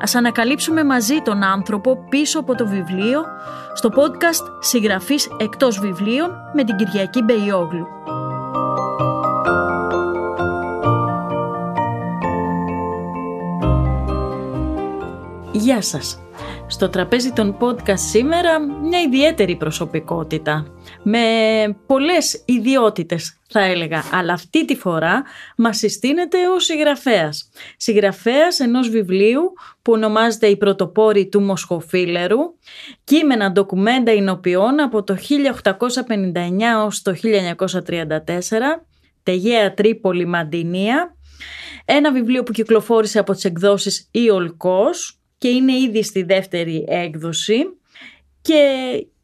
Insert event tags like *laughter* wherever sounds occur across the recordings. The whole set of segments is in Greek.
Ας ανακαλύψουμε μαζί τον άνθρωπο πίσω από το βιβλίο στο podcast «Συγγραφής εκτός βιβλίων» με την Κυριακή Μπεϊόγλου. Γεια σας. Στο τραπέζι των podcast σήμερα μια ιδιαίτερη προσωπικότητα. Με πολλές ιδιότητες θα έλεγα. Αλλά αυτή τη φορά μας συστήνεται ο συγγραφέας. Συγγραφέας ενός βιβλίου που ονομάζεται «Η πρωτοπόρη του Μοσχοφίλερου» κείμενα ντοκουμέντα εινοποιών από το 1859 ως το 1934 Τεγέα Τρίπολη Μαντινία. Ένα βιβλίο που κυκλοφόρησε από τις εκδόσεις «Ιολκός» και είναι ήδη στη δεύτερη έκδοση. Και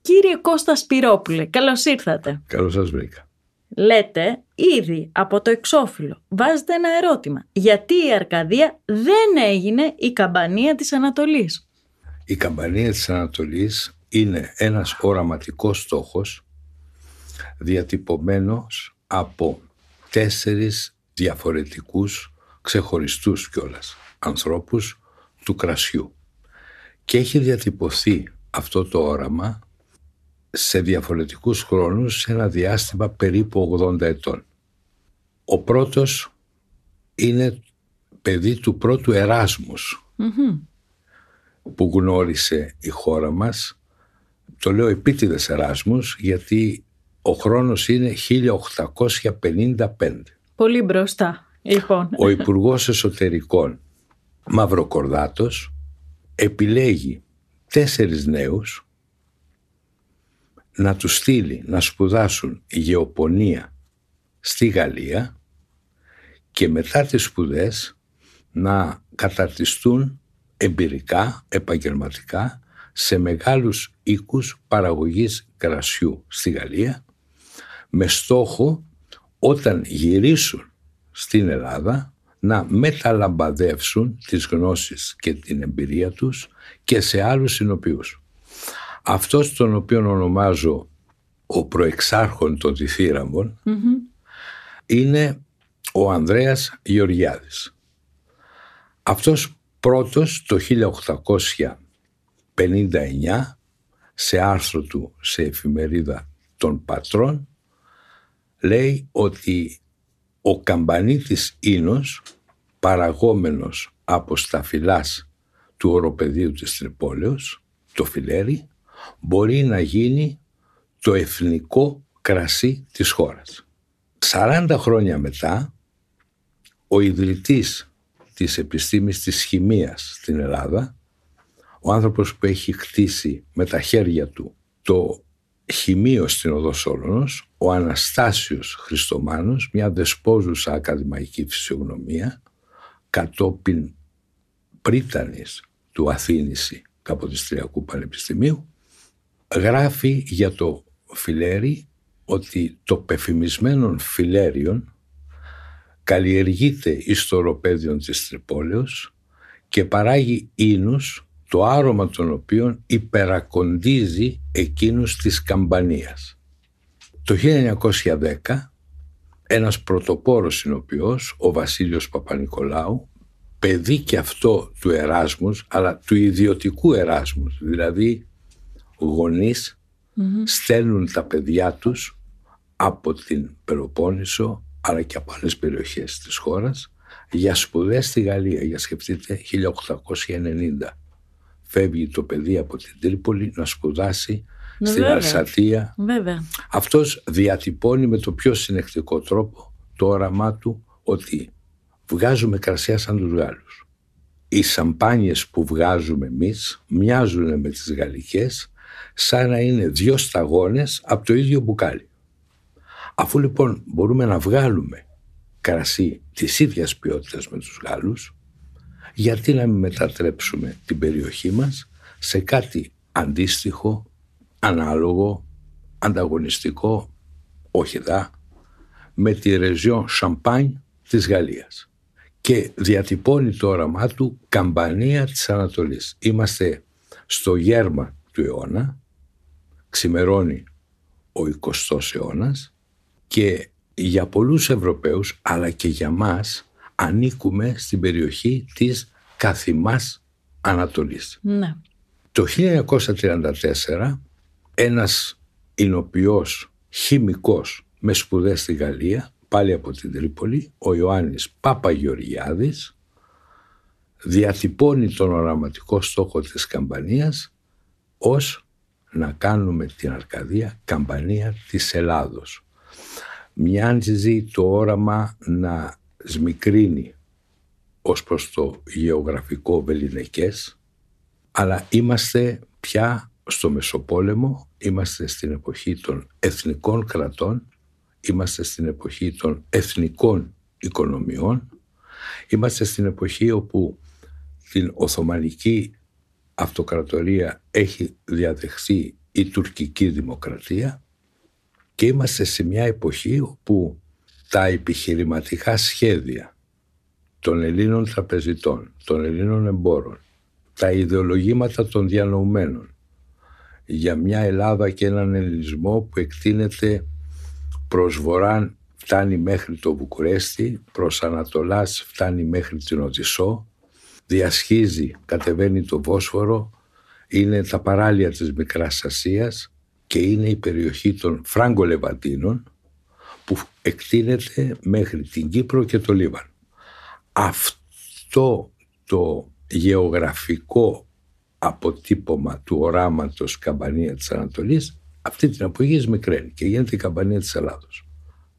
κύριε Κώστα Σπυρόπουλε, καλώς ήρθατε. Καλώς σας βρήκα. Λέτε ήδη από το εξώφυλλο, βάζετε ένα ερώτημα. Γιατί η Αρκαδία δεν έγινε η καμπανία της Ανατολής; Η καμπανία της Ανατολής είναι ένας οραματικός στόχος διατυπωμένος από τέσσερις διαφορετικούς ξεχωριστούς κιόλας ανθρώπους του κρασιού. Και έχει διατυπωθεί αυτό το όραμα σε διαφορετικούς χρόνους σε ένα διάστημα περίπου 80 ετών. Ο πρώτος είναι παιδί του πρώτου που γνώρισε η χώρα μας. Το λέω επίτηδες Εράσμους γιατί ο χρόνος είναι 1855. Πολύ μπροστά, λοιπόν. Ο Υπουργός Εσωτερικών Μαυροκορδάτος επιλέγει τέσσερις νέους να τους στείλει να σπουδάσουν γεωπονία στη Γαλλία και μετά τις σπουδές να καταρτιστούν εμπειρικά, επαγγελματικά σε μεγάλους οίκους παραγωγής κρασιού στη Γαλλία με στόχο όταν γυρίσουν στην Ελλάδα να μεταλαμπαδεύσουν τις γνώσεις και την εμπειρία τους και σε άλλους συνοποιούς. Αυτός τον οποίο ονομάζω ο προεξάρχον των διθυραμων είναι ο Ανδρέας Γεωργιάδης. Αυτός πρώτος το 1859 σε άρθρο του σε εφημερίδα των πατρών λέει ότι ο καμπανίτης Ίνος παραγόμενος από σταφυλάς του οροπεδίου της Τρυπόλεως, το φιλέρι, μπορεί να γίνει το εθνικό κρασί της χώρας. 40 χρόνια μετά, ο ιδρυτής της επιστήμης της χημείας στην Ελλάδα, ο άνθρωπος που έχει χτίσει με τα χέρια του το χημείος στην Οδό Σόλωνος, ο Αναστάσιος Χριστομάνος, μια δεσπόζουσα ακαδημαϊκή φυσιογνωμία, κατόπιν πρίτανης του Αθήνηση Καποδιστριακού Πανεπιστημίου γράφει για το φιλέρι ότι το πεφημισμένο φιλέριον καλλιεργείται εις το οροπέδιον της Τρυπόλεως και παράγει ίνους το άρωμα των οποίων υπερακοντίζει εκείνους της καμπανίας. Το 1910 ένας πρωτοπόρος συνοποιός, ο Βασίλειος Παπα-Νικολάου, παιδί και αυτό του Εράσμους, αλλά του ιδιωτικού Εράσμους, δηλαδή στέλνουν τα παιδιά τους από την Πελοπόννησο, αλλά και από άλλες περιοχές της χώρας, για σπουδές στη Γαλλία, για σκεφτείτε 1890. Φεύγει το παιδί από την Τρίπολη να σπουδάσει ναι, στην Αρσατία. Βέβαια. Αυτός διατυπώνει με το πιο συνεχτικό τρόπο το όραμά του ότι βγάζουμε κρασιά σαν τους Γάλλους. Οι σαμπάνιες που βγάζουμε εμείς μοιάζουν με τις γαλλικές σαν να είναι δύο σταγόνες από το ίδιο μπουκάλι. Αφού λοιπόν μπορούμε να βγάλουμε κρασί της ίδιας ποιότητας με τους Γάλλους, γιατί να μην μετατρέψουμε την περιοχή μας σε κάτι αντίστοιχο ανάλογο, ανταγωνιστικό όχι δά, με τη Ρεζιόν Σαμπάνι της Γαλλίας και διατυπώνει το όραμά του καμπανία της Ανατολής. Είμαστε στο γέρμα του αιώνα, ξημερώνει ο 20ος αιώνας και για πολλούς Ευρωπαίους αλλά και για μας ανήκουμε στην περιοχή της καθημάς Ανατολής. Ναι. Το 1934 ένας εινοποιός χημικός με σπουδές στη Γαλλία, πάλι από την Τρίπολη, ο Ιωάννης Παπαγεωργιάδης, διατυπώνει τον οραματικό στόχο της καμπανίας ως να κάνουμε την Αρκαδία καμπανία της Ελλάδος. Μοιάζει το όραμα να σμικρύνει ως προς το γεωγραφικό βεληνικές, αλλά είμαστε πια στο Μεσοπόλεμο, είμαστε στην εποχή των εθνικών κρατών, είμαστε στην εποχή των εθνικών οικονομιών, είμαστε στην εποχή όπου την Οθωμανική αυτοκρατορία έχει διαδεχθεί η τουρκική δημοκρατία και είμαστε σε μια εποχή όπου τα επιχειρηματικά σχέδια των Ελλήνων τραπεζιτών, των Ελλήνων εμπόρων, τα ιδεολογήματα των διανοουμένων για μια Ελλάδα και έναν ελληνισμό που εκτείνεται προς βοράν φτάνει μέχρι το Βουκουρέστι, προς Ανατολάς φτάνει μέχρι την Οδυσσό, διασχίζει, κατεβαίνει το Βόσφορο, είναι τα παράλια της Μικράς Ασίας και είναι η περιοχή των Φράγκο Λεβαντίνων που εκτείνεται μέχρι την Κύπρο και το Λίβανο. Αυτό το γεωγραφικό αποτύπωμα του οράματος καμπανία της Ανατολής αυτή την εποχή μικραίνει και γίνεται η καμπανία της Ελλάδος.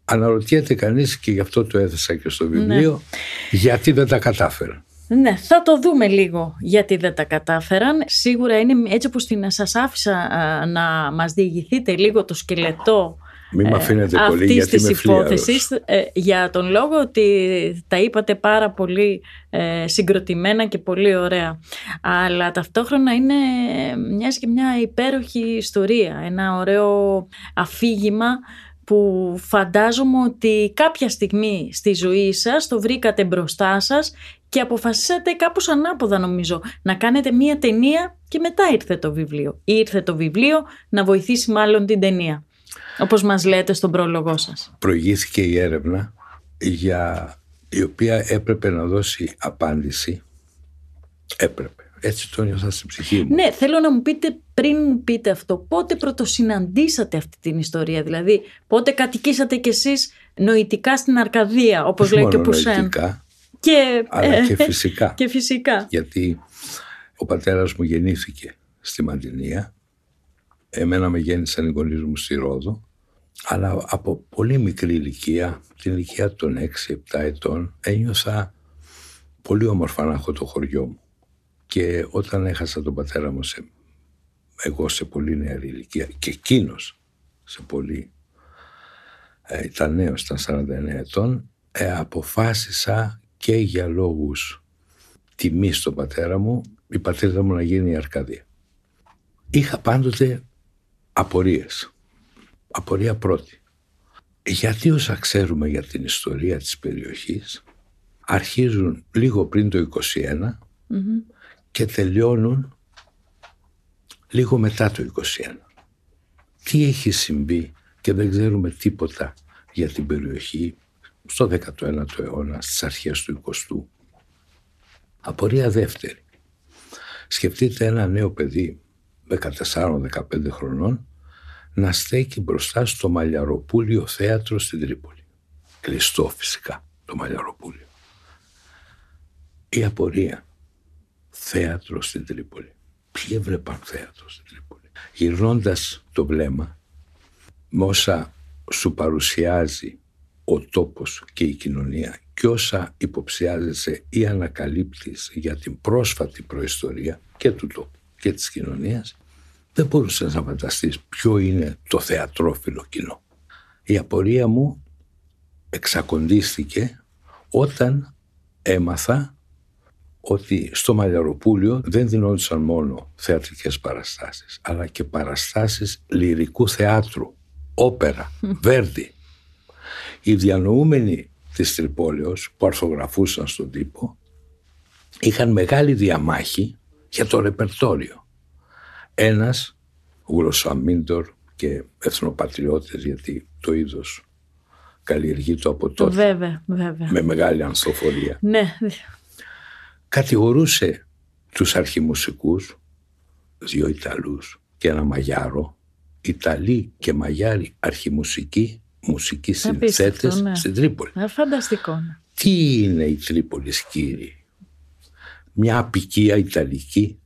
Αναρωτιέται κανείς και γι' αυτό το έθεσα και στο βιβλίο ναι. γιατί δεν τα κατάφεραν. Ναι, θα το δούμε λίγο γιατί δεν τα κατάφεραν. Σίγουρα είναι έτσι όπως την σας άφησα να μας διηγηθείτε λίγο το σκελετό μην με αφήνετε πολύ γιατί είμαι υπόθεσης, ε, για τον λόγο ότι τα είπατε πάρα πολύ ε, συγκροτημένα και πολύ ωραία. Αλλά ταυτόχρονα είναι μοιάζει και μια υπέροχη ιστορία, ένα ωραίο αφήγημα που φαντάζομαι ότι κάποια στιγμή στη ζωή σας το βρήκατε μπροστά σας και αποφασίσατε κάπως ανάποδα νομίζω να κάνετε μία ταινία και μετά ήρθε το βιβλίο. Ήρθε το βιβλίο να βοηθήσει μάλλον την ταινία. Όπως μας λέτε στον πρόλογό σας. Προηγήθηκε η έρευνα για η οποία έπρεπε να δώσει απάντηση. Έπρεπε. Έτσι το νιώθα στην ψυχή μου. Ναι, θέλω να μου πείτε πριν μου πείτε αυτό, πότε πρωτοσυναντήσατε αυτή την ιστορία, δηλαδή πότε κατοικήσατε κι εσείς νοητικά στην Αρκαδία, όπως λέει και ο Πουσέν; και, αλλά και φυσικά. *laughs* και φυσικά. Γιατί ο πατέρας μου γεννήθηκε στη Μαντινία, εμένα με γέννησαν οι γονείς μου στη Ρόδο αλλά από πολύ μικρή ηλικία, την ηλικία των 6-7 ετών, ένιωθα πολύ όμορφα να έχω το χωριό μου. Και όταν έχασα τον πατέρα μου, σε, εγώ σε πολύ νεαρή ηλικία και εκείνος σε πολύ, ε, ήταν νέος, ήταν 49 ετών, ε, αποφάσισα και για λόγους τιμής στον πατέρα μου, η πατρίδα μου να γίνει η Αρκαδία. Είχα πάντοτε απορίες Απορία πρώτη. Γιατί όσα ξέρουμε για την ιστορία της περιοχής αρχίζουν λίγο πριν το 21 και τελειώνουν λίγο μετά το 21. Τι έχει συμβεί και δεν ξέρουμε τίποτα για την περιοχή στο 19ο αιώνα, στις αρχές του 20ου. Απορία δεύτερη. Σκεφτείτε ένα νέο παιδί 14-15 χρονών να στέκει μπροστά στο Μαλλιαροπούλιο θέατρο στην Τρίπολη. Κλειστό φυσικά το Μαλλιαροπούλιο. Η απορία. Θέατρο στην Τρίπολη. Ποιοι έβλεπαν θέατρο στην Τρίπολη; Γυρνώντας το βλέμμα με όσα σου παρουσιάζει ο τόπος και η κοινωνία και όσα υποψιάζεσαι ή ανακαλύπτεις για την πρόσφατη προϊστορία και του τόπου και της κοινωνίας δεν μπορούσε να φανταστείς ποιο είναι το θεατρόφιλο κοινό. Η απορία μου εξακοντίστηκε όταν έμαθα ότι στο Μαλλιαροπούλιο δεν δινόντουσαν μόνο θεατρικές παραστάσεις, αλλά και παραστάσεις λυρικού θεάτρου. όπερα, *laughs* Βέρντι. Οι διανοούμενοι της Τρυπόλεως που αρθογραφούσαν στον τύπο είχαν μεγάλη διαμάχη για το ρεπερτόριο. Ένας γλωσσαμίντορ και εθνοπατριώτες γιατί το είδος καλλιεργείται από τότε. Βέβαια, βέβαια. Με μεγάλη ανθοφορία. Ναι. Κατηγορούσε τους αρχιμουσικούς, δύο Ιταλούς και ένα Μαγιάρο, Ιταλοί και Μαγιάροι αρχιμουσικοί, μουσικοί συνθέτες ναι. στην Τρίπολη. Ε, φανταστικό. Ναι. Τι είναι η Τρίπολη, κύριοι. Μια απικία Ιταλική.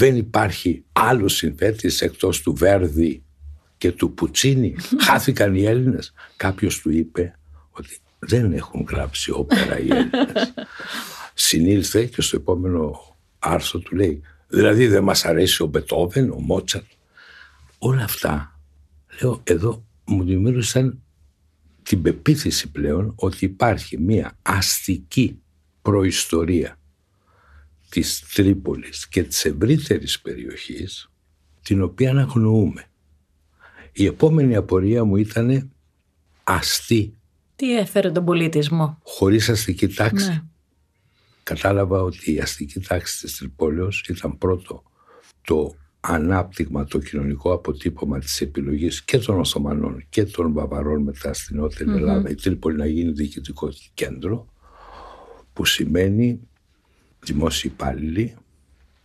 Δεν υπάρχει άλλο συνθέτης εκτός του Βέρδη και του Πουτσίνη. *laughs* Χάθηκαν οι Έλληνες. Κάποιος του είπε ότι δεν έχουν γράψει όπερα οι Έλληνες. *laughs* Συνήλθε και στο επόμενο άρθρο του λέει δηλαδή δεν μας αρέσει ο Μπετόβεν, ο Μότσαρτ. Όλα αυτά, λέω εδώ μου δημιούργησαν την πεποίθηση πλέον ότι υπάρχει μια αστική προϊστορία της Τρίπολης και της ευρύτερης περιοχής την οποία αναγνωρούμε. Η επόμενη απορία μου ήταν αστή. Τι έφερε τον πολιτισμό; Χωρίς αστική τάξη. Ναι. Κατάλαβα ότι η αστική τάξη της Τρυπόλεως ήταν πρώτο το ανάπτυγμα, το κοινωνικό αποτύπωμα της επιλογής και των Οθωμανών και των Βαβαρών μετά στην νότερη Ελλάδα η Τρίπολη να γίνει διοικητικό κέντρο που σημαίνει δημόσιοι υπάλληλοι,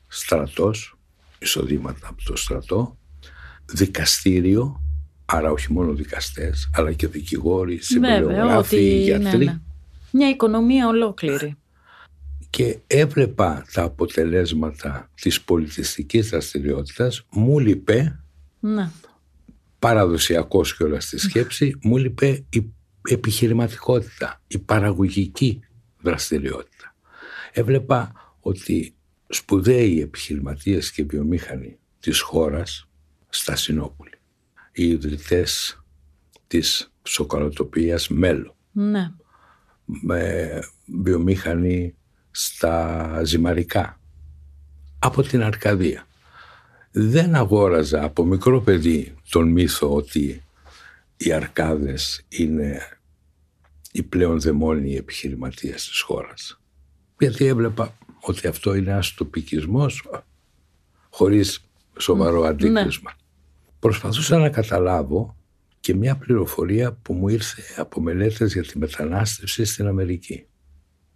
στρατός, εισοδήματα από το στρατό, δικαστήριο, άρα όχι μόνο δικαστές, αλλά και δικηγόροι, συμπεριογράφοι, γιατροί. Ναι, ναι. Μια οικονομία ολόκληρη. Και έβλεπα τα αποτελέσματα της πολιτιστικής δραστηριότητας, μου λείπε, ναι. παραδοσιακός και όλα στη σκέψη, μου λείπε η επιχειρηματικότητα, η παραγωγική δραστηριότητα. Έβλεπα ότι σπουδαίοι επιχειρηματίες και βιομήχανοι της χώρας στα Συνόπουλη. Οι ιδρυτές της σοκολατοπίας Μέλο. Ναι. Με βιομήχανοι στα Ζυμαρικά. Από την Αρκαδία. Δεν αγόραζα από μικρό παιδί τον μύθο ότι οι Αρκάδες είναι οι πλέον δαιμόνιοι επιχειρηματίες της χώρας. Γιατί έβλεπα ότι αυτό είναι ένας τοπικισμός χωρίς σοβαρό ναι. αντίκρισμα. Προσπαθούσα να καταλάβω και μια πληροφορία που μου ήρθε από μελέτες για τη μετανάστευση στην Αμερική.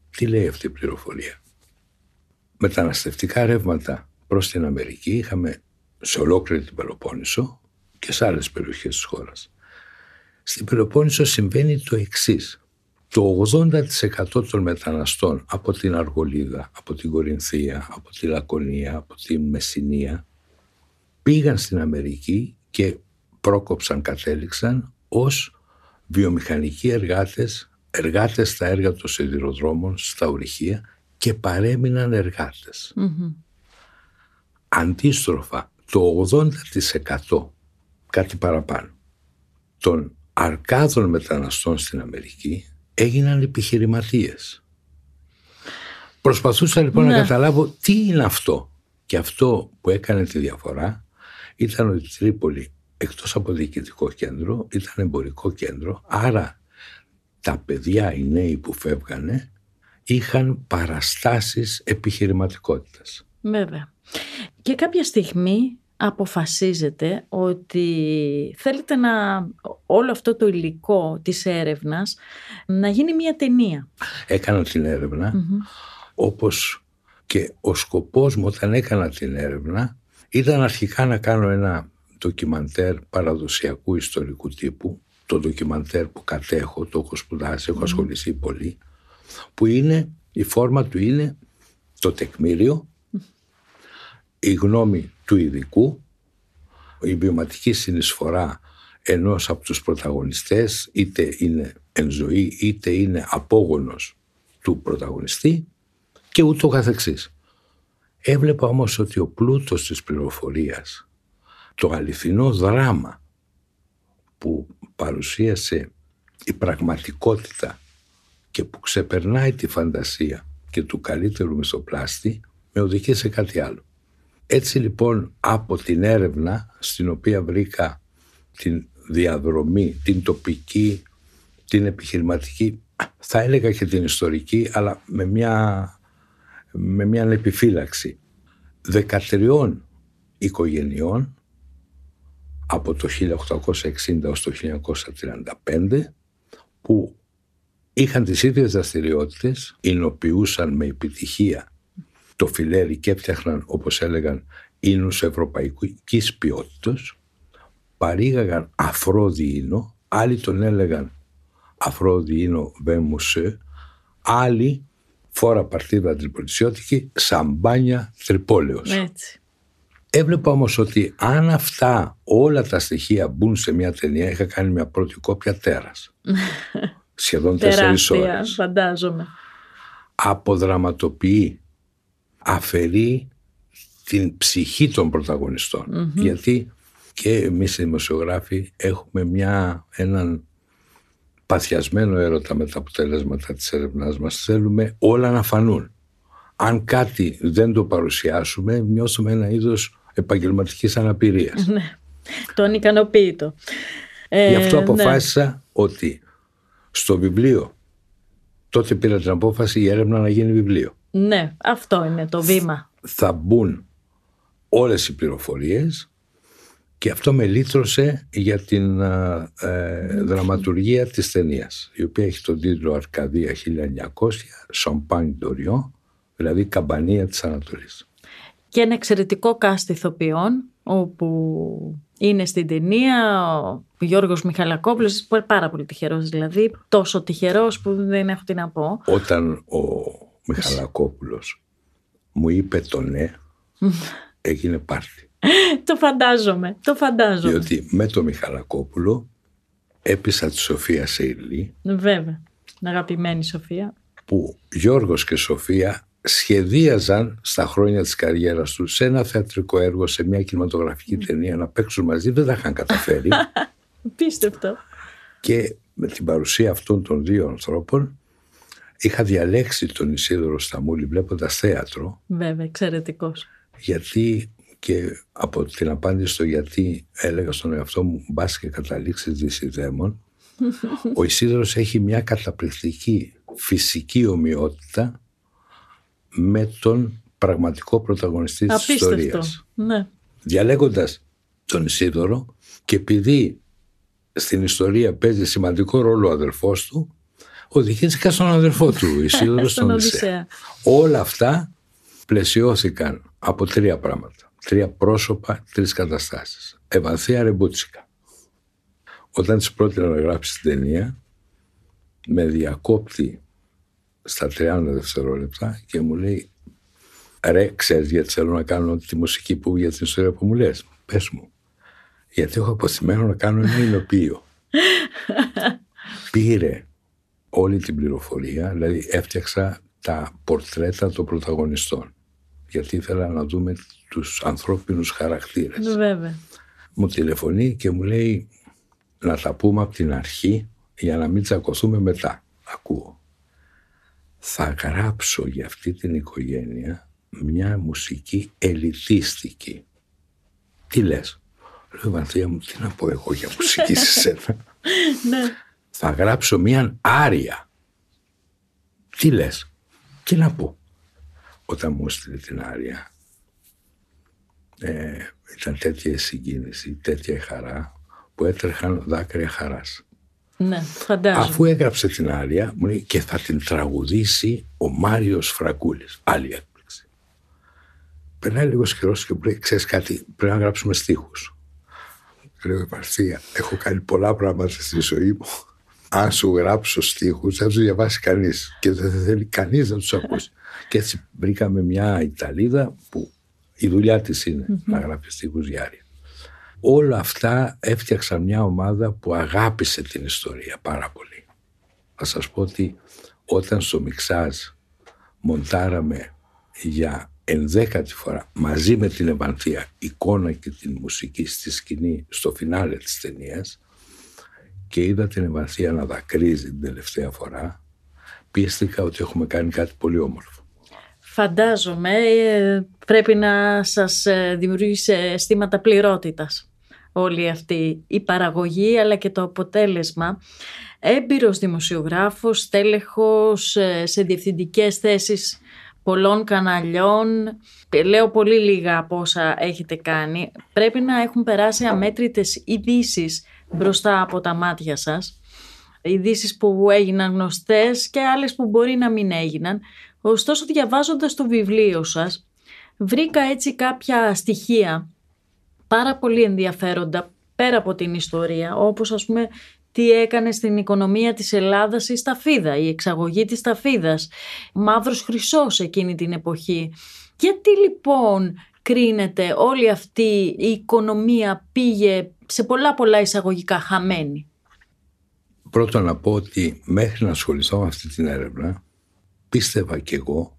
Τι λέει αυτή η πληροφορία; Μεταναστευτικά ρεύματα προς την Αμερική είχαμε σε ολόκληρη την Πελοπόννησο και σε άλλες περιοχές της χώρας. Στην Πελοπόννησο συμβαίνει το εξής. Το 80% των μεταναστών από την Αργολίδα, από την Κορινθία, από τη Λακωνία, από τη Μεσσηνία πήγαν στην Αμερική και πρόκοψαν, κατέληξαν ως βιομηχανικοί εργάτες, εργάτες στα έργα των σιδηροδρόμων, στα ορυχεία και παρέμειναν Αντίστροφα, το 80% κάτι παραπάνω των αρκάδων μεταναστών στην Αμερική έγιναν επιχειρηματίες. Προσπαθούσα λοιπόν να ναι. καταλάβω τι είναι αυτό. Και αυτό που έκανε τη διαφορά ήταν ότι η Τρίπολη εκτός από διοικητικό κέντρο ήταν εμπορικό κέντρο. Άρα τα παιδιά, οι νέοι που φεύγανε είχαν παραστάσεις επιχειρηματικότητας. Βέβαια. Και κάποια στιγμή αποφασίζετε ότι θέλετε να όλο αυτό το υλικό της έρευνας να γίνει μια ταινία. Έκανα την ερευνα όπως και ο σκοπός μου όταν έκανα την έρευνα ήταν αρχικά να κάνω ένα ντοκιμαντέρ παραδοσιακού ιστορικού τύπου το ντοκιμαντέρ που κατέχω, το έχω σπουδάσει, έχω ασχοληθεί πολύ που είναι, η φόρμα του είναι το τεκμήριο η γνώμη του ειδικού, η βιωματική συνεισφορά ενός από τους πρωταγωνιστές, είτε είναι εν ζωή, είτε είναι απόγονος του πρωταγωνιστή και ούτω καθεξής. Έβλεπα όμως ότι ο πλούτος της πληροφορίας, το αληθινό δράμα που παρουσίασε η πραγματικότητα και που ξεπερνάει τη φαντασία και του καλύτερου μεσοπλάστη, με οδηγεί σε κάτι άλλο. Έτσι λοιπόν από την έρευνα στην οποία βρήκα την διαδρομή, την τοπική, την επιχειρηματική, θα έλεγα και την ιστορική, αλλά με μια, με μια επιφύλαξη. 13 οικογενειών από το 1860 ως το 1935 που είχαν τις ίδιες δραστηριότητες, εινοποιούσαν με επιτυχία το φιλέρι και έφτιαχναν όπως έλεγαν ίνους ευρωπαϊκής ποιότητας παρήγαγαν αφρόδι ίνο άλλοι τον έλεγαν αφρόδι ίνο βέμουσε άλλοι φόρα παρτίδα τριπολισιώτικη σαμπάνια τρυπόλεως. Έτσι. Έβλεπα όμως ότι αν αυτά όλα τα στοιχεία μπουν σε μια ταινία είχα κάνει μια πρώτη κόπια τέρας. *laughs* Σχεδόν τέσσερις ώρες. φαντάζομαι. Αποδραματοποιεί, αφαιρεί την ψυχή των πρωταγωνιστων Γιατί και εμείς οι δημοσιογράφοι έχουμε μια, έναν παθιασμένο έρωτα με τα αποτελέσματα της έρευνάς μας. Θέλουμε όλα να φανούν. Αν κάτι δεν το παρουσιάσουμε, νιώθουμε ένα είδος επαγγελματικής αναπηρίας. Ναι, το ανικανοποίητο. Ε, Γι' αυτό ναι. αποφάσισα ότι στο βιβλίο τότε πήρα την απόφαση η έρευνα να γίνει βιβλίο. Ναι, αυτό είναι το βήμα. Θα μπουν όλες οι πληροφορίες και αυτό με λύτρωσε για την ε, δραματουργία της ταινίας, η οποία έχει τον τίτλο Αρκαδία 1900, Σομπάνι Ντοριό, δηλαδή Καμπανία της Ανατολής και ένα εξαιρετικό κάστη ηθοποιών όπου είναι στην ταινία ο Γιώργος Μιχαλακόπουλος, πάρα πολύ τυχερός δηλαδή, τόσο τυχερός που δεν έχω τι να πω. Όταν ο Μιχαλακόπουλος μου είπε το ναι, έγινε πάρτι. *laughs* το φαντάζομαι, το φαντάζομαι. Διότι με το Μιχαλακόπουλο έπεισα τη Σοφία Σέιλι. Βέβαια, αγαπημένη Σοφία. Που Γιώργος και Σοφία σχεδίαζαν στα χρόνια της καριέρας τους σε ένα θεατρικό έργο, σε μια κινηματογραφική ταινία να παίξουν μαζί, δεν τα είχαν καταφέρει. *laughs* Πίστευτο. Και με την παρουσία αυτών των δύο ανθρώπων είχα διαλέξει τον Ισίδωρο Σταμούλη βλέποντας θέατρο. Βέβαια, εξαιρετικός. Γιατί και από την απάντηση στο γιατί έλεγα στον εαυτό μου μπας και καταλήξεις δυσιδέμων ο Ισίδωρος έχει μια καταπληκτική φυσική ομοιότητα με τον πραγματικό πρωταγωνιστή της ιστορίας. Ναι. Διαλέγοντας τον Ισίδωρο και επειδή στην ιστορία παίζει σημαντικό ρόλο ο αδελφός του, οδηγήθηκα στον αδελφό του, Ισίδωρο *laughs* στον Οδυσσέα. Όλα αυτά πλαισιώθηκαν από τρία πράγματα. Τρία πρόσωπα, τρεις καταστάσεις. Ευανθία Ρεμπούτσικα. Όταν της πρότεινα να γράψει την ταινία, με διακόπτη στα 30 δευτερόλεπτα και μου λέει ρε ξέρεις γιατί θέλω να κάνω τη μουσική που για την ιστορία που μου λες πες μου γιατί έχω αποθυμένο να κάνω ένα υλοποιείο *laughs* πήρε όλη την πληροφορία δηλαδή έφτιαξα τα πορτρέτα των πρωταγωνιστών γιατί ήθελα να δούμε τους ανθρώπινους χαρακτήρες Βέβαια. μου τηλεφωνεί και μου λέει να τα πούμε από την αρχή για να μην τσακωθούμε μετά ακούω θα γράψω για αυτή την οικογένεια μια μουσική ελιτίστικη. Τι λες; Λέω Βανθία μου τι να πω εγώ για μουσική σε σένα. *laughs* ναι. Θα γράψω μια άρια. Τι λες; Τι να πω; Όταν μου έστειλε την άρια ε, ήταν τέτοια συγκίνηση, τέτοια χαρά που έτρεχαν δάκρυα χαράς. Ναι, φαντάζομαι. Αφού έγραψε την Άρια, μου λέει και θα την τραγουδήσει ο Μάριος Φραγκούλης. Άλλη έκπληξη. Περνάει λίγος καιρός και μου λέει: Ξέρεις κάτι, πρέπει να γράψουμε στίχους. Λέω: Επαρθία, έχω κάνει πολλά πράγματα στη ζωή μου. Αν σου γράψω στίχους, δεν τους διαβάσει κανείς και δεν θέλει κανείς να τους ακούσει. και έτσι βρήκαμε μια Ιταλίδα που η δουλειά της ειναι να γράφει στίχους για Άρια όλα αυτά έφτιαξαν μια ομάδα που αγάπησε την ιστορία πάρα πολύ. Θα σας πω ότι όταν στο Μιξάζ μοντάραμε για ενδέκατη φορά μαζί με την Ευανθία εικόνα και την μουσική στη σκηνή στο φινάλε της ταινίας και είδα την Ευανθία να δακρύζει την τελευταία φορά πίστηκα ότι έχουμε κάνει κάτι πολύ όμορφο. Φαντάζομαι ε, πρέπει να σας ε, δημιουργήσει αισθήματα πληρότητας όλη αυτή η παραγωγή αλλά και το αποτέλεσμα. Έμπειρος δημοσιογράφος, τέλεχος ε, σε διευθυντικές θέσεις πολλών καναλιών. Λέω πολύ λίγα από όσα έχετε κάνει. Πρέπει να έχουν περάσει αμέτρητες ειδήσεις μπροστά από τα μάτια σας. Ειδήσεις που έγιναν γνωστές και άλλες που μπορεί να μην έγιναν. Ωστόσο διαβάζοντας το βιβλίο σας βρήκα έτσι κάποια στοιχεία πάρα πολύ ενδιαφέροντα πέρα από την ιστορία όπως ας πούμε τι έκανε στην οικονομία της Ελλάδας η σταφίδα, η εξαγωγή της σταφίδας, μαύρος χρυσός εκείνη την εποχή. Γιατί λοιπόν κρίνεται όλη αυτή η οικονομία πήγε σε πολλά πολλά εισαγωγικά χαμένη. Πρώτον να πω ότι μέχρι να ασχοληθώ με αυτή την έρευνα πίστευα κι εγώ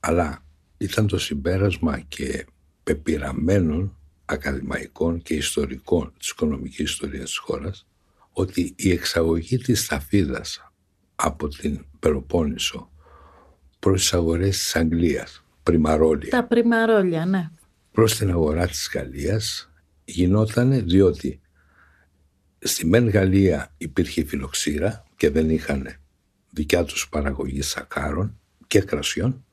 αλλά ήταν το συμπέρασμα και πεπειραμένων ακαδημαϊκών και ιστορικών της οικονομικής ιστορίας της χώρας ότι η εξαγωγή της σταφίδας από την Πελοπόννησο προς τις αγορές της Αγγλίας, πριμαρόλια. Τα πριμαρόλια, ναι. Προς την αγορά της Γαλλίας γινόταν διότι στη Μεν Γαλλία υπήρχε φιλοξήρα και δεν είχαν δικιά τους παραγωγή σακάρων και κρασιών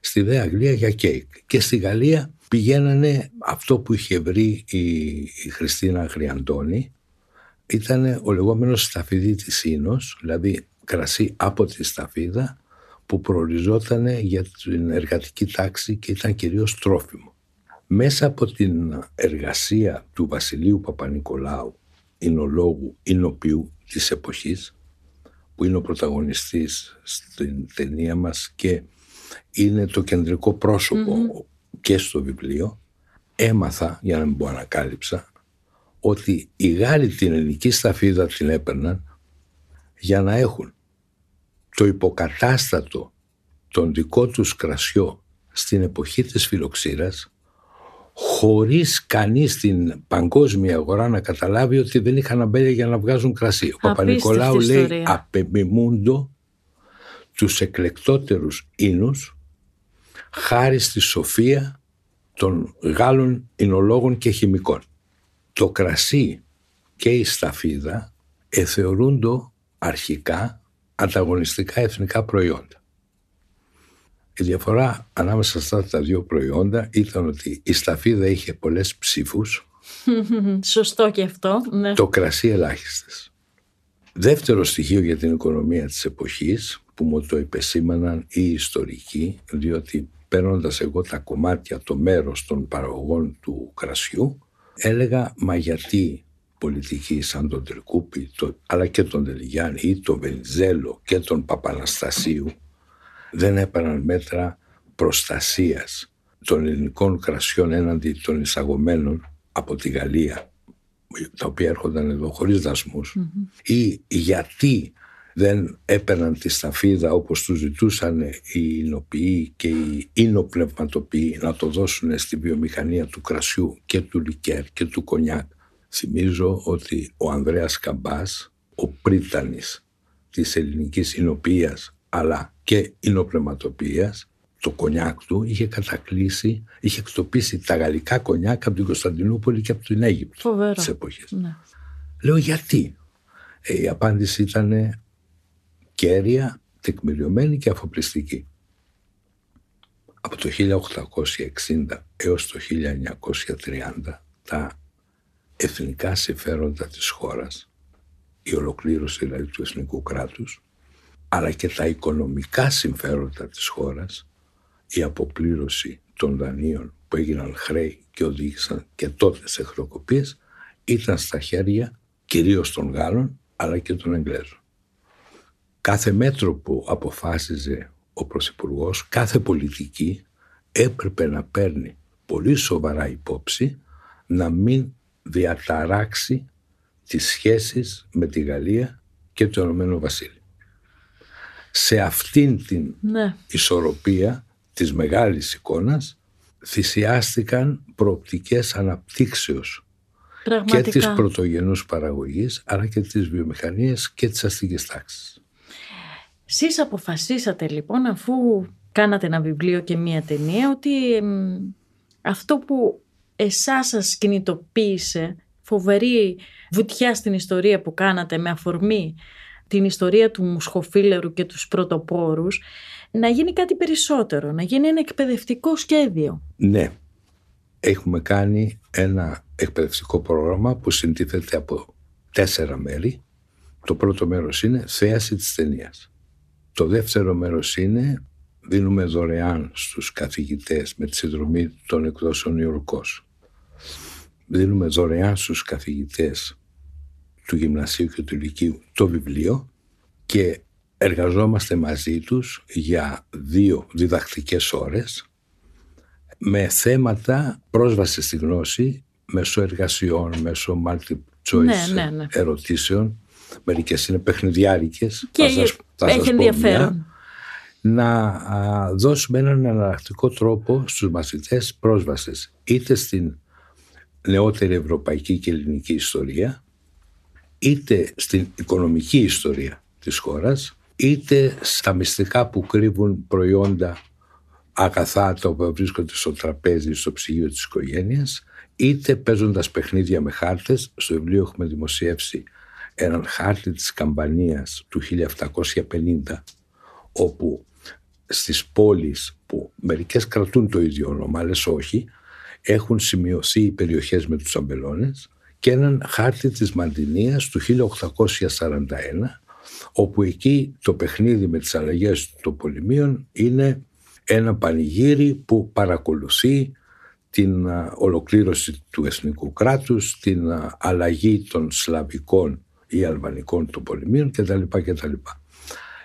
στη Δε Αγγλία για κέικ. Και στη Γαλλία πηγαίνανε αυτό που είχε βρει η, η Χριστίνα Γριαντώνη ήταν ο λεγόμενος σταφίδι ίνος, δηλαδή κρασί από τη σταφίδα που προοριζόταν για την εργατική τάξη και ήταν κυρίως τρόφιμο. Μέσα από την εργασία του Βασιλείου Παπα-Νικολάου, εινολόγου, εινοποιού της εποχής, που είναι ο πρωταγωνιστής στην ταινία μας και είναι το κεντρικό και στο βιβλίο, έμαθα, για να μην πω ανακάλυψα, ότι οι Γάλλοι την ελληνική σταφίδα την έπαιρναν για να έχουν το υποκατάστατο τον δικό τους κρασιό στην εποχή της φιλοξήρας χωρίς κανείς στην παγκόσμια αγορά να καταλάβει ότι δεν είχαν αμπέλια για να βγάζουν κρασί. Ο Παπα-Νικολάου λέει απεμιμούντο τους εκλεκτότερους ίνους χάρη στη σοφία των Γάλλων εινολόγων και χημικών το κρασί και η σταφίδα εθεωρούνται αρχικά ανταγωνιστικά εθνικά προϊόντα. Η διαφορά ανάμεσα στα τα δύο προϊόντα ήταν ότι η σταφίδα είχε πολλές ψήφους. *laughs* Σωστό και αυτό. Ναι. Το κρασί ελάχιστες. Δεύτερο στοιχείο για την οικονομία της εποχής που μου το υπεσήμαναν οι ιστορικοί διότι παίρνοντας εγώ τα κομμάτια, το μέρος των παραγωγών του κρασιού έλεγα μα γιατί πολιτικοί σαν τον Τρικούπη το, αλλά και τον Τελιγιάννη ή τον Βενιζέλο και τον Παπαναστασίου δεν έπαιρναν μέτρα προστασίας των ελληνικών κρασιών έναντι των εισαγωμένων από τη Γαλλία τα οποία έρχονταν εδώ χωρίς ή γιατί δεν έπαιρναν τη σταφίδα όπως τους ζητούσαν οι εινοποιοί και οι εινοπνευματοποιοί να το δώσουν στη βιομηχανία του κρασιού και του λικέρ και του κονιάκ. Θυμίζω ότι ο Ανδρέας Καμπάς, ο πρίτανης της ελληνικής εινοποιίας αλλά και εινοπνευματοποιίας, το κονιάκ του είχε κατακλείσει, είχε εκτοπίσει τα γαλλικά κονιάκ από την Κωνσταντινούπολη και από την Αίγυπτο Φοβερό. της εποχής. Ναι. Λέω γιατί; Ε, η απάντηση ήταν κέρια, τεκμηριωμένη και αφοπλιστική. Από το 1860 έως το 1930 τα εθνικά συμφέροντα της χώρας, η ολοκλήρωση δηλαδή του εθνικού κράτους, αλλά και τα οικονομικά συμφέροντα της χώρας, η αποπλήρωση των δανείων που έγιναν χρέη και οδήγησαν και τότε σε χρεοκοπίες, ήταν στα χέρια κυρίως των Γάλλων αλλά και των Εγγλέζων κάθε μέτρο που αποφάσιζε ο Πρωθυπουργός, κάθε πολιτική έπρεπε να παίρνει πολύ σοβαρά υπόψη να μην διαταράξει τις σχέσεις με τη Γαλλία και το Ηνωμένο Βασίλειο. Σε αυτήν την ναι. ισορροπία της μεγάλης εικόνας θυσιάστηκαν προοπτικές αναπτύξεως και της πρωτογενούς παραγωγής αλλά και της βιομηχανίας και της αστικής τάξης. Σεις αποφασίσατε λοιπόν αφού κάνατε ένα βιβλίο και μία ταινία ότι αυτό που εσάς σας κινητοποίησε φοβερή βουτιά στην ιστορία που κάνατε με αφορμή την ιστορία του μουσχοφίλερου και τους πρωτοπόρους, να γίνει κάτι περισσότερο, να γίνει ένα εκπαιδευτικό σχέδιο. Ναι. Έχουμε κάνει ένα εκπαιδευτικό πρόγραμμα που συντίθεται από τέσσερα μέρη. Το πρώτο μέρος είναι θέαση της ταινίας. Το δεύτερο μέρος είναι δίνουμε δωρεάν στους καθηγητές με τη συνδρομή των εκδόσεων Ιωρκός. Δίνουμε δωρεάν στους καθηγητές του γυμνασίου και του λυκείου το βιβλίο και εργαζόμαστε μαζί τους για δύο διδακτικές ώρες με θέματα πρόσβασης στη γνώση μέσω εργασιών, μέσω multiple choice ναι, ναι, ναι. ερωτήσεων. Μερικές είναι παιχνιδιάρικες. Και θα σας, θα έχει ενδιαφέρον. να δώσουμε έναν εναλλακτικό τρόπο στους μαθητές πρόσβασης είτε στην νεότερη ευρωπαϊκή και ελληνική ιστορία είτε στην οικονομική ιστορία της χώρας είτε στα μυστικά που κρύβουν προϊόντα αγαθά τα οποία βρίσκονται στο τραπέζι, στο ψυγείο της οικογένειας είτε παίζοντας παιχνίδια με χάρτες. Στο βιβλίο έχουμε δημοσιεύσει έναν χάρτη της Καμπανίας του 1750 όπου στις πόλεις που μερικές κρατούν το ίδιο όνομα, άλλες όχι, έχουν σημειωθεί οι περιοχές με τους αμπελώνες και έναν χάρτη της Μαντινίας του 1841 όπου εκεί το παιχνίδι με τις αλλαγές των πολυμίων είναι ένα πανηγύρι που παρακολουθεί την ολοκλήρωση του εθνικού κράτους, την αλλαγή των σλαβικών ή αλβανικών των πολυμίων κτλ. κτλ.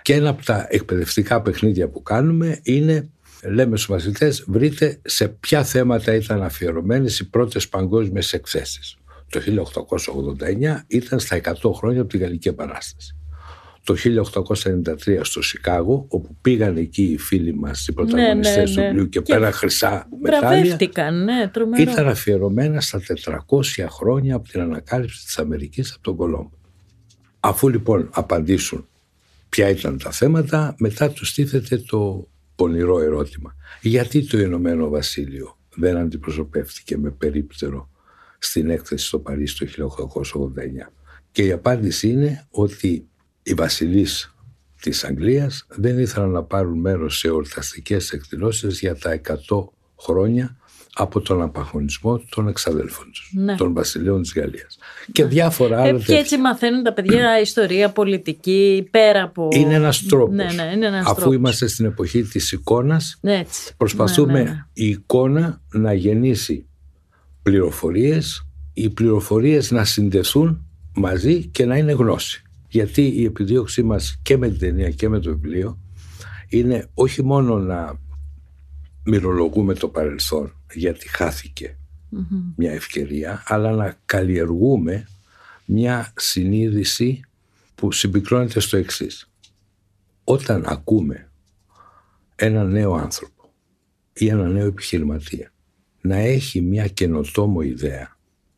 Και ένα από τα εκπαιδευτικά παιχνίδια που κάνουμε είναι λέμε στους μαθητές βρείτε σε ποια θέματα ήταν αφιερωμένες οι πρώτες παγκόσμιες εκθέσεις. Το 1889 ήταν στα 100 χρόνια από τη Γαλλική Επανάσταση το 1893 στο Σικάγο, όπου πήγαν εκεί οι φίλοι μας, οι πρωταγωνιστές ναι, ναι, του βιβλίου ναι. και, και πέρα χρυσά μετάλλια, ναι, ήταν αφιερωμένα στα 400 χρόνια από την ανακάλυψη της Αμερικής από τον Κολόμπο. Αφού λοιπόν απαντήσουν ποια ήταν τα θέματα, μετά τους στήθεται το πονηρό ερώτημα. Γιατί το Ηνωμένο Βασίλειο δεν αντιπροσωπεύτηκε με περίπτερο στην έκθεση στο Παρίσι το 1889. Και η απάντηση είναι ότι οι βασιλείς της Αγγλίας δεν ήθελαν να πάρουν μέρος σε ορταστικές εκδηλώσεις για τα 100 χρόνια από τον απαγωνισμό των εξαδέλφων τους, ναι. των βασιλείων της Γαλλίας. Και ναι. διάφορα άλλα. Ε, και έτσι μαθαίνουν τα παιδιά *clears throat* ιστορία, πολιτική, πέρα από... Είναι ένας τρόπος. Ναι, ναι, είναι ένας Αφού είμαστε στην εποχή της εικόνας, ναι, προσπαθούμε η εικόνα να γεννήσει πληροφορίες, οι πληροφορίες να συνδεθούν μαζί και να είναι γνώση. Γιατί η επιδίωξή μας και με την ταινία και με το βιβλίο είναι όχι μόνο να μυρολογούμε το παρελθόν γιατί μια ευκαιρία, αλλά να καλλιεργούμε μια συνείδηση που συμπυκνώνεται στο εξής. Όταν ακούμε ένα νέο άνθρωπο ή ένα νέο επιχειρηματία να έχει μια καινοτόμο ιδέα,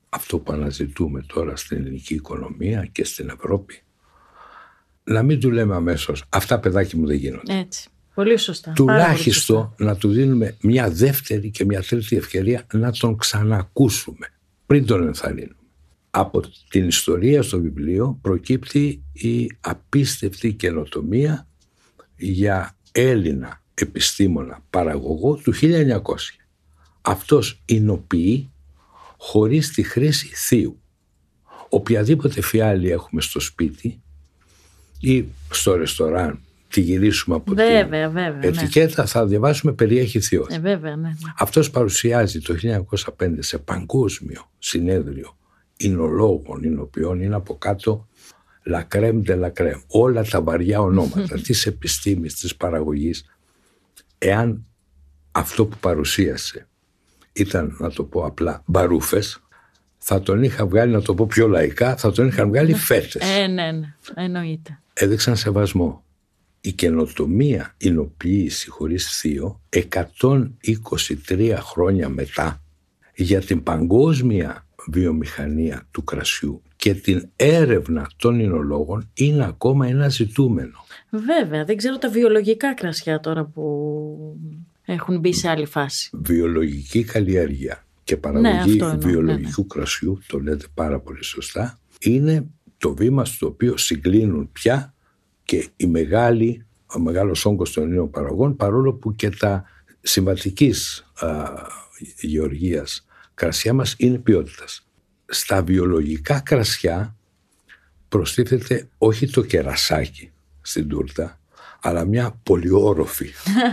αυτό που αναζητούμε τώρα στην ελληνική οικονομία και στην Ευρώπη, να μην του λέμε αμέσως αυτά παιδάκι μου δεν γίνονται. Έτσι. Πολύ σωστά. Τουλάχιστον να του δίνουμε μια δεύτερη και μια τρίτη ευκαιρία να τον ξανακούσουμε πριν τον ενθαρρύνουμε. Από την ιστορία στο βιβλίο προκύπτει η απίστευτη καινοτομία για Έλληνα επιστήμονα παραγωγό του 1900. Αυτός εινοποιεί χωρίς τη χρήση θείου. Οποιαδήποτε φιάλη έχουμε στο σπίτι ή στο ρεστοράν τη γυρίσουμε από βέβαια, την βέβαια, ναι. ετικέτα θα διαβάσουμε περιέχει θειός. Ε, βέβαια, ναι, ναι. Αυτός παρουσιάζει το 1905 σε παγκόσμιο συνέδριο εινολόγων, εινοποιών, είναι από κάτω la crème de la crème. Όλα τα βαριά ονόματα *laughs* της επιστήμης, της παραγωγής. Εάν αυτό που παρουσίασε ήταν, να το πω απλά, μπαρούφες, θα τον είχα βγάλει, να το πω πιο λαϊκά, θα τον είχαν βγάλει φέτες. Ε, ναι, ναι, εννοείται. Έδειξαν σεβασμό. Η καινοτομία υλοποίηση χωρίς θείο 123 χρόνια μετά για την παγκόσμια βιομηχανία του κρασιού και την έρευνα των εινολόγων είναι ακόμα ένα ζητούμενο. Βέβαια, δεν ξέρω τα βιολογικά κρασιά τώρα που έχουν μπει σε άλλη φάση. Βιολογική καλλιέργεια και παραγωγή ναι, βιολογικού κρασιού, το λέτε πάρα πολύ σωστά, είναι το βήμα στο οποίο συγκλίνουν πια και οι μεγάλοι, ο μεγάλος όγκος των νέων παραγωγών, παρόλο που και τα συμβατικής α, γεωργίας κρασιά μας είναι ποιότητας. Στα βιολογικά κρασιά προστίθεται όχι το κερασάκι στην τούρτα, αλλά μια πολυόροφη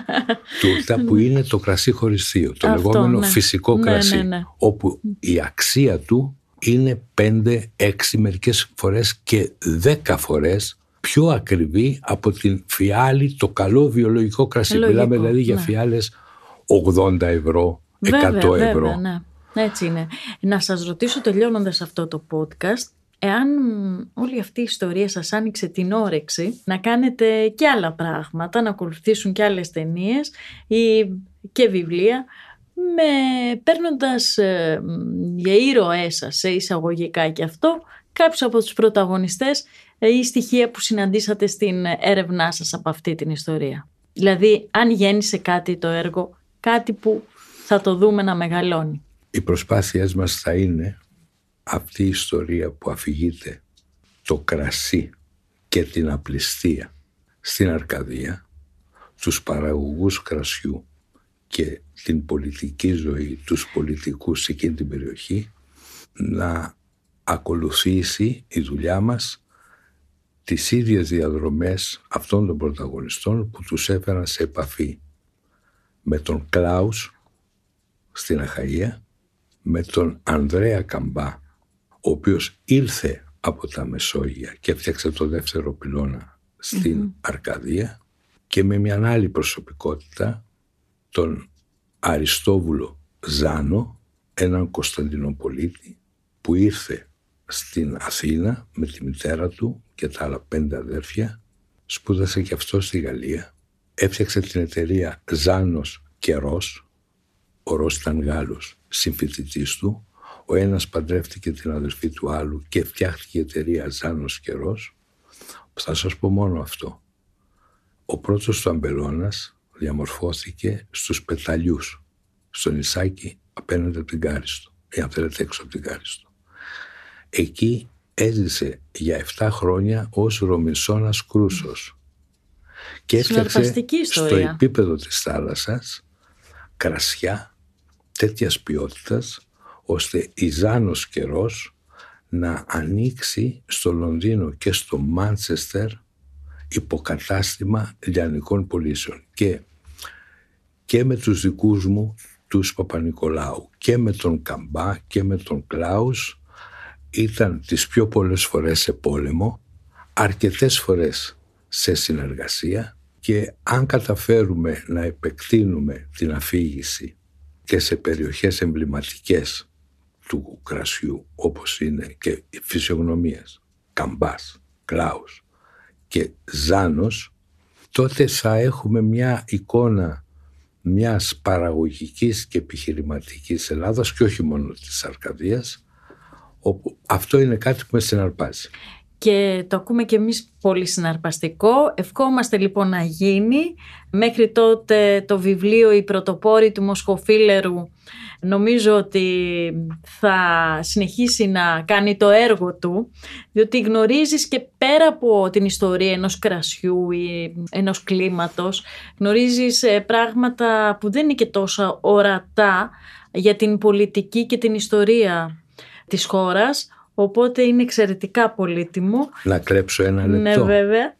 *laughs* τούρτα που είναι το κρασί χωρίς θείο, το λεγόμενο ναι. φυσικό ναι, κρασί, ναι, όπου η αξία του είναι 5, 6 μερικές φορές και 10 φορές πιο ακριβή από την φιάλη, το καλό βιολογικό κρασί. Μιλάμε δηλαδή για φιάλες 80 ευρώ, 100 ευρώ. Βέβαια, ναι. Έτσι είναι. Να σας ρωτήσω τελειώνοντας αυτό το podcast, εάν όλη αυτή η ιστορία σας άνοιξε την όρεξη να κάνετε και άλλα πράγματα, να ακολουθήσουν και άλλες ταινίες ή και βιβλία, με, παίρνοντας ε, για ήρωές σας, σε εισαγωγικά και αυτό, κάποιους από τους πρωταγωνιστές ε, ή στοιχεία που συναντήσατε στην έρευνά σας από αυτή την ιστορία. Δηλαδή, αν γέννησε κάτι το έργο, κάτι που θα το δούμε να μεγαλώνει. Οι προσπάθειές μας θα είναι αυτή η ιστορία που αφηγείται το κρασί και την απληστία στην Αρκαδία, τους παραγωγούς κρασιού και την πολιτική ζωή, τους πολιτικούς σε εκείνη την περιοχή, να ακολουθήσει η δουλειά μας τις ίδιες διαδρομές αυτών των πρωταγωνιστών που τους έφεραν σε επαφή με τον Κλάους στην Αχαΐα, με τον Ανδρέα Καμπά ο οποίος ήρθε από τα Μεσόγεια και έφτιαξε το δεύτερο πυλώνα στην Αρκαδία και με μια άλλη προσωπικότητα τον Αριστόβουλο Ζάνο, έναν Κωνσταντινοπολίτη που ήρθε στην Αθήνα με τη μητέρα του και τα άλλα πέντε αδέρφια, σπούδασε και αυτό στη Γαλλία, έφτιαξε την εταιρεία Ζάνος και Ρος, ο Ρος ήταν Γάλλος συμφοιτητής του, ο ένας παντρεύτηκε την αδερφή του άλλου και φτιάχτηκε η εταιρεία Ζάνος Καιρός. Θα σας πω μόνο αυτό. Ο πρώτος του αμπελώνας διαμορφώθηκε στους πεταλιούς, στο νησάκι απέναντι από την Κάριστο, ή αν θέλετε έξω από την Κάριστο. Εκεί έζησε για 7 χρόνια ως Ρωμισόνας Κρούσος και έφτιαξε στο επίπεδο της θάλασσας κρασιά τέτοιας ποιότητας ώστε η Ζάνος καιρός να ανοίξει στο Λονδίνο και στο Μάντσεστερ υποκατάστημα λιανικών πωλήσεων. Και, και με τους δικούς μου τους Παπα-Νικολάου και με τον Καμπά και με τον Κλάους ήταν τις πιο πολλές φορές σε πόλεμο αρκετές φορές σε συνεργασία και αν καταφέρουμε να επεκτείνουμε την αφήγηση και σε περιοχές εμβληματικές του κρασιού όπως είναι και οι φυσιογνωμίες Καμπάς, Κλάους και Ζάνος τότε θα έχουμε μια εικόνα μιας παραγωγικής και επιχειρηματικής Ελλάδας και όχι μόνο της Αρκαδίας όπου αυτό είναι κάτι που με συναρπάζει. Και το ακούμε και εμείς πολύ συναρπαστικό. Ευχόμαστε λοιπόν να γίνει. Μέχρι τότε το βιβλίο «Η πρωτοπόρη του Μοσχοφίλερου» νομίζω ότι θα συνεχίσει να κάνει το έργο του, διότι γνωρίζεις και πέρα από την ιστορία ενός κρασιού ή ενός κλίματος, γνωρίζεις ε, πράγματα που δεν είναι και τόσο ορατά για την πολιτική και την ιστορία της χώρας, Οπότε είναι εξαιρετικά πολύτιμο. Να κλέψω ένα ναι, λεπτό. Ναι, βέβαια.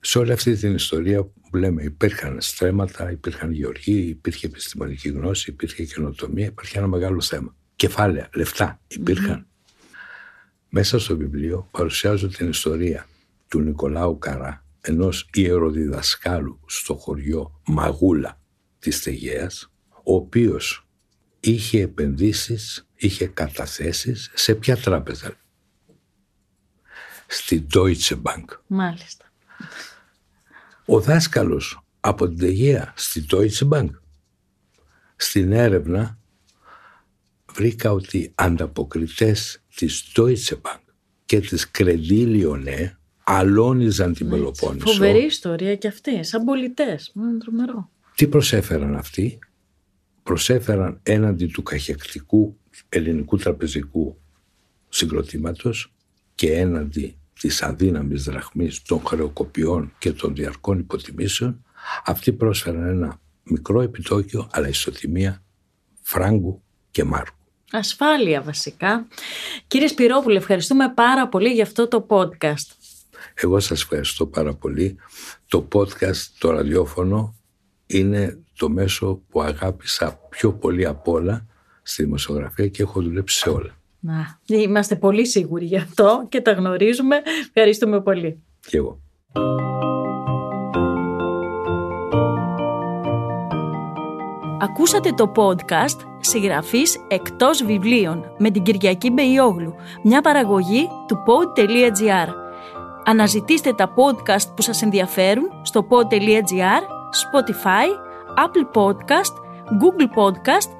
Σε όλη αυτή την ιστορία που λέμε υπήρχαν στρέμματα, υπήρχαν γεωργοί, υπήρχε επιστημονική γνώση, υπήρχε καινοτομία, υπήρχε ένα μεγάλο θέμα. Κεφάλαια, λεφτά Μέσα στο βιβλίο παρουσιάζω την ιστορία του Νικολάου Καρά, ενός ιεροδιδασκάλου στο χωριό Μαγούλα της Τεγέας, ο οποίος είχε επενδύσεις, είχε καταθέσεις σε ποια τράπεζα; Στη Deutsche Bank. Μάλιστα. Ο δάσκαλος από την Τεγεία στη Deutsche Bank. Στην έρευνα βρήκα ότι ανταποκριτές της Deutsche Bank και της Credit Lyonnais αλώνιζαν την Πελοπόννησο. Φοβερή ιστορία και αυτή, σαν πολιτές. Τρομερό. Τι προσέφεραν αυτοί; προσέφεραν έναντι του καχεκτικού ελληνικού τραπεζικού συγκροτήματος και έναντι της αδύναμης δραχμής των χρεοκοπιών και των διαρκών υποτιμήσεων, αυτοί πρόσφεραν ένα μικρό επιτόκιο, αλλά ισοτιμία φράγκου και μάρκου. Ασφάλεια βασικά. Κύριε Σπυρόπουλε, ευχαριστούμε πάρα πολύ για αυτό το podcast. Εγώ σας ευχαριστώ πάρα πολύ. Το podcast, το ραδιόφωνο, είναι το μέσο που αγάπησα πιο πολύ απ' όλα στη δημοσιογραφία και έχω δουλέψει σε όλα. Να, είμαστε πολύ σίγουροι γι' αυτό και τα γνωρίζουμε. Ευχαριστούμε πολύ. Και εγώ. Ακούσατε το podcast «Συγγραφής εκτός βιβλίων» με την Κυριακή Μπεϊόγλου, μια παραγωγή του pod.gr. Αναζητήστε τα podcast που σας ενδιαφέρουν στο pod.gr, Spotify, Apple Podcast, Google Podcast